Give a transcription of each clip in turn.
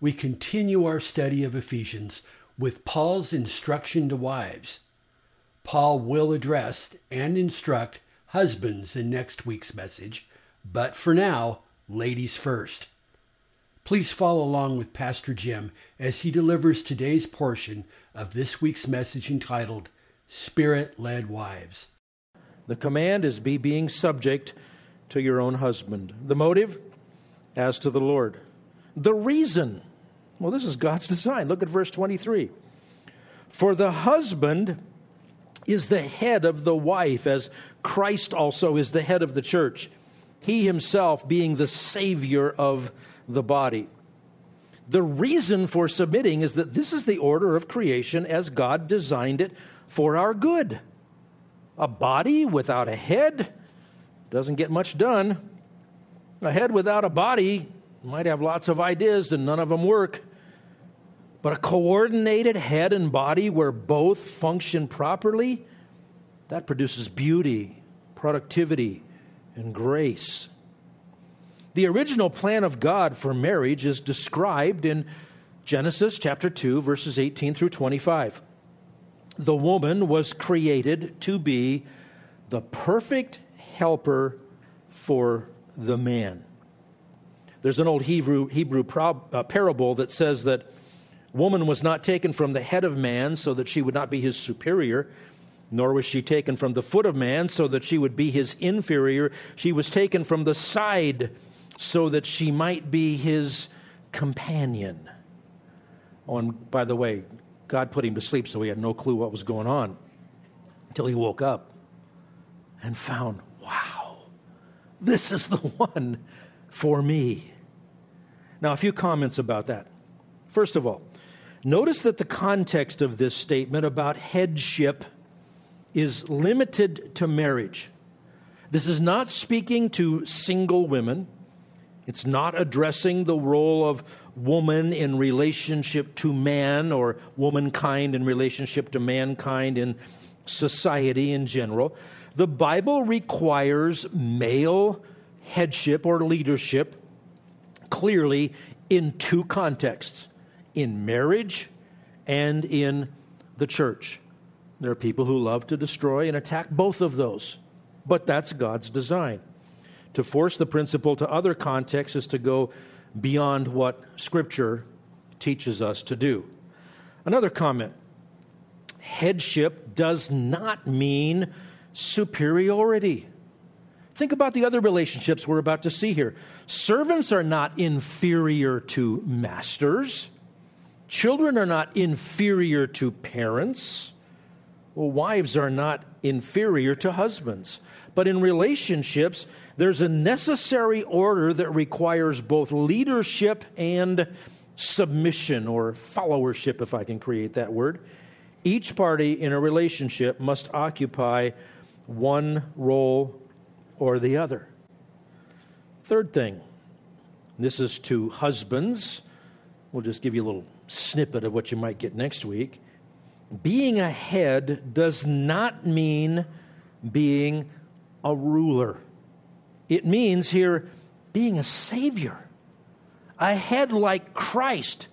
we continue our study of Ephesians with Paul's instruction to wives. Paul will address and instruct husbands in next week's message, but for now, ladies first. Please follow along with Pastor Jim as he delivers today's portion of this week's message entitled Spirit Led Wives. The command is be being subject to your own husband. The motive? As to the Lord. The reason? Well, this is God's design. Look at verse 23. For the husband is the head of the wife, as Christ also is the head of the church, he himself being the Savior of the body. The reason for submitting is that this is the order of creation as God designed it for our good. A body without a head doesn't get much done. A head without a body might have lots of ideas and none of them work. But a coordinated head and body where both function properly, that produces beauty, productivity, and grace. The original plan of God for marriage is described in Genesis chapter 2, verses 18 through 25. The woman was created to be the perfect helper for the man. There's an old Hebrew, Hebrew prob, uh, parable that says that woman was not taken from the head of man so that she would not be his superior, nor was she taken from the foot of man so that she would be his inferior. She was taken from the side so that she might be his companion. Oh, and by the way, God put him to sleep so he had no clue what was going on until he woke up and found, wow, this is the one for me. Now, a few comments about that. First of all, notice that the context of this statement about headship is limited to marriage. This is not speaking to single women. It's not addressing the role of woman in relationship to man or womankind in relationship to mankind in society in general. The Bible requires male headship or leadership clearly in two contexts in marriage and in the church. There are people who love to destroy and attack both of those, but that's God's design. To force the principle to other contexts is to go beyond what Scripture teaches us to do. Another comment headship does not mean superiority. Think about the other relationships we're about to see here. Servants are not inferior to masters, children are not inferior to parents. Well, wives are not inferior to husbands. But in relationships, there's a necessary order that requires both leadership and submission or followership, if I can create that word. Each party in a relationship must occupy one role or the other. Third thing, this is to husbands. We'll just give you a little snippet of what you might get next week. Being a head does not mean being a ruler. It means here being a savior, a head like Christ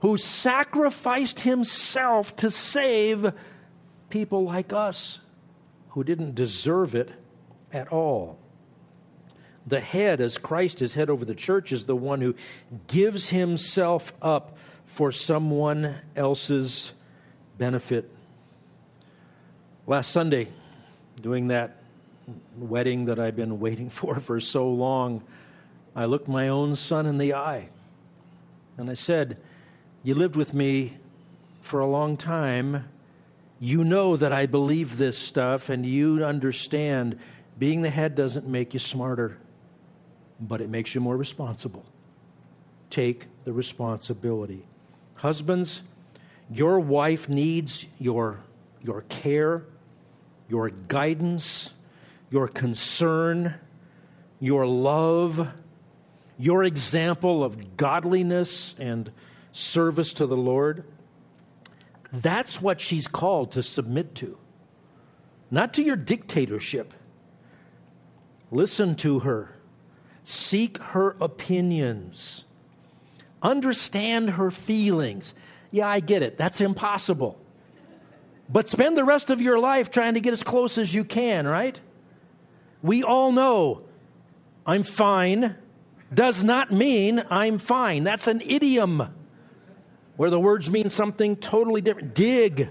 who sacrificed himself to save people like us who didn't deserve it at all. The head, as Christ is head over the church, is the one who gives himself up for someone else's benefit. Last Sunday, doing that wedding that I've been waiting for for so long, I looked my own son in the eye and I said, You lived with me for a long time. You know that I believe this stuff and you understand being the head doesn't make you smarter, but it makes you more responsible. Take the responsibility. Husbands, Your wife needs your, your care, your guidance, your concern, your love, your example of godliness and service to the Lord. That's what she's called to submit to, not to your dictatorship. Listen to her, seek her opinions, understand her feelings. Yeah, I get it, that's impossible. But spend the rest of your life trying to get as close as you can, right? We all know I'm fine does not mean I'm fine. That's an idiom where the words mean something totally different. Dig.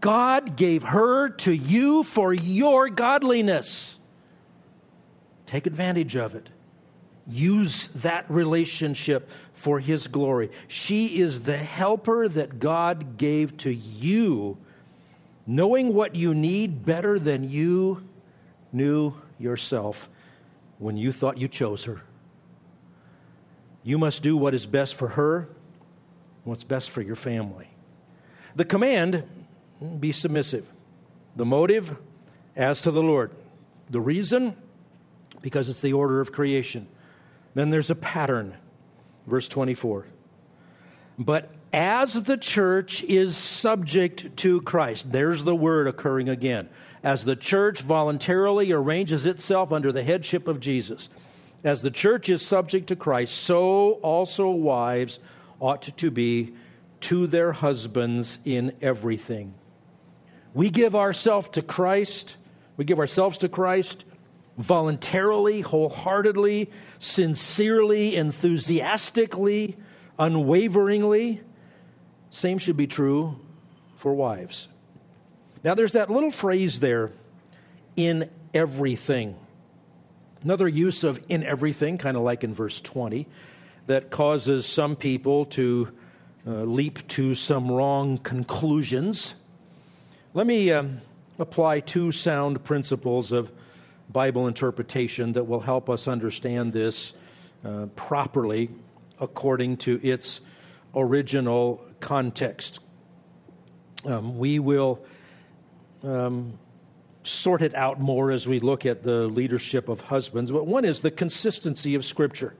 God gave her to you for your godliness. Take advantage of it. Use that relationship for His glory. She is the helper that God gave to you, knowing what you need better than you knew yourself when you thought you chose her. You must do what is best for her, what's best for your family. The command be submissive. The motive, as to the Lord. The reason, because it's the order of creation. Then there's a pattern. Verse 24. But as the church is subject to Christ, there's the word occurring again as the church voluntarily arranges itself under the headship of Jesus. As the church is subject to Christ, so also wives ought to be to their husbands in everything. We give ourselves to Christ, we give ourselves to Christ voluntarily, wholeheartedly, sincerely, enthusiastically, unwaveringly. Same should be true for wives. Now, there's that little phrase there, in everything. Another use of in everything, kind of like in verse 20, that causes some people to uh, leap to some wrong conclusions. Let me um, apply two sound principles of Bible interpretation that will help us understand this uh, properly according to its original context. Um, we will um, sort it out more as we look at the leadership of husbands, but one is the consistency of Scripture.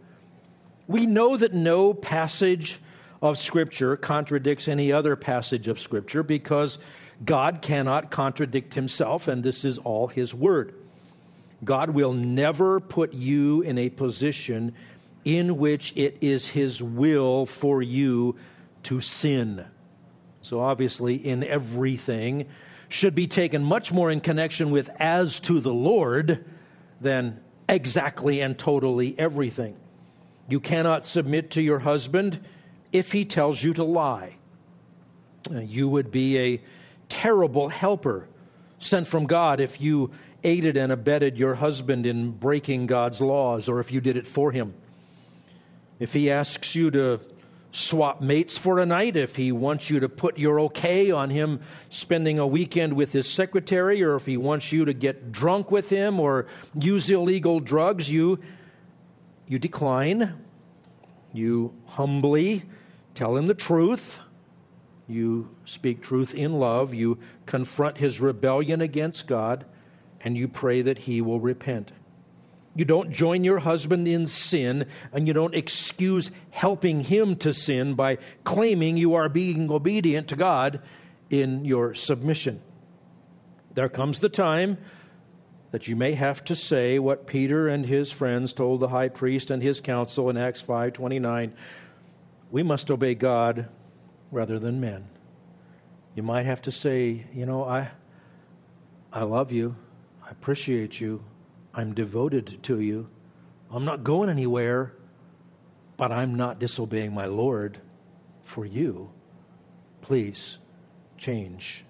We know that no passage of Scripture contradicts any other passage of Scripture because God cannot contradict himself, and this is all his word. God will never put you in a position in which it is his will for you to sin. So, obviously, in everything, should be taken much more in connection with as to the Lord than exactly and totally everything. You cannot submit to your husband if he tells you to lie. You would be a terrible helper sent from God if you aided and abetted your husband in breaking God's laws or if you did it for him. If he asks you to swap mates for a night, if he wants you to put your okay on him spending a weekend with his secretary, or if he wants you to get drunk with him or use illegal drugs, you, you decline. You humbly tell him the truth. You speak truth in love. You confront his rebellion against God, and you pray that he will repent. You don't join your husband in sin, and you don't excuse helping him to sin by claiming you are being obedient to God in your submission. There comes the time that you may have to say what Peter and his friends told the high priest and his council in Acts 5:29, we must obey God rather than men. You might have to say, you know, I I love you. I appreciate you. I'm devoted to you. I'm not going anywhere, but I'm not disobeying my Lord for you. Please change.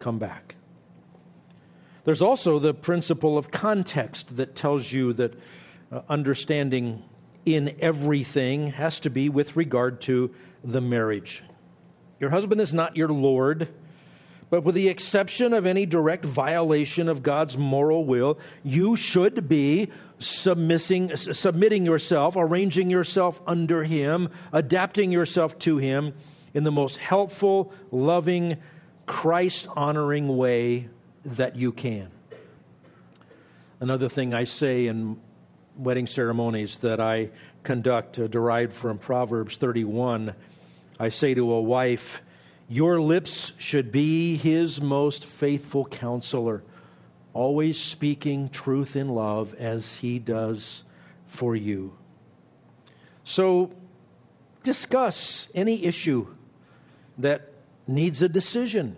Come back. There's also the principle of context that tells you that uh, understanding in everything has to be with regard to the marriage. Your husband is not your Lord, But with the exception of any direct violation of God's moral will, you should be submitting, submitting yourself, arranging yourself under Him, adapting yourself to Him in the most helpful, loving, Christ honoring way that you can. Another thing I say in wedding ceremonies that I conduct, uh, derived from Proverbs 31, I say to a wife, Your lips should be his most faithful counselor, always speaking truth in love as he does for you. So, discuss any issue that needs a decision.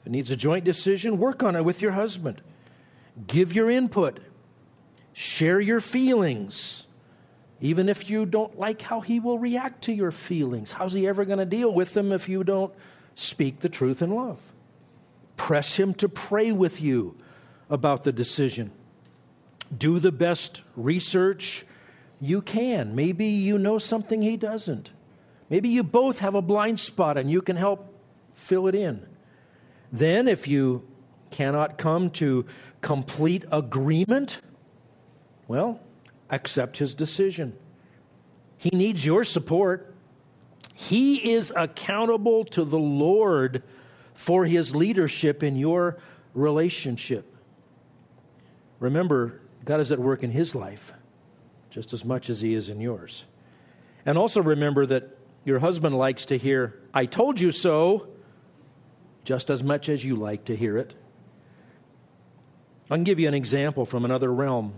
If it needs a joint decision, work on it with your husband. Give your input. Share your feelings. Even if you don't like how he will react to your feelings, how's he ever going to deal with them if you don't speak the truth in love? Press him to pray with you about the decision. Do the best research you can. Maybe you know something he doesn't. Maybe you both have a blind spot and you can help fill it in. Then, if you cannot come to complete agreement, well, accept his decision. He needs your support. He is accountable to the Lord for his leadership in your relationship. Remember, God is at work in his life just as much as he is in yours. And also remember that your husband likes to hear, I told you so, just as much as you like to hear it. I can give you an example from another realm.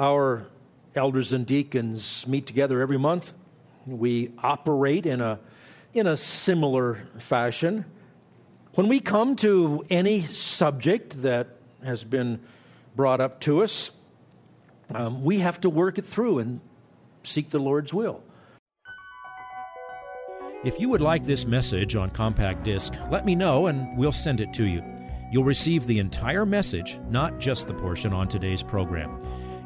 Our elders and deacons meet together every month. We operate in a, in a similar fashion. When we come to any subject that has been brought up to us, um, we have to work it through and seek the Lord's will. If you would like this message on compact disc, let me know and we'll send it to you. You'll receive the entire message, not just the portion on today's program.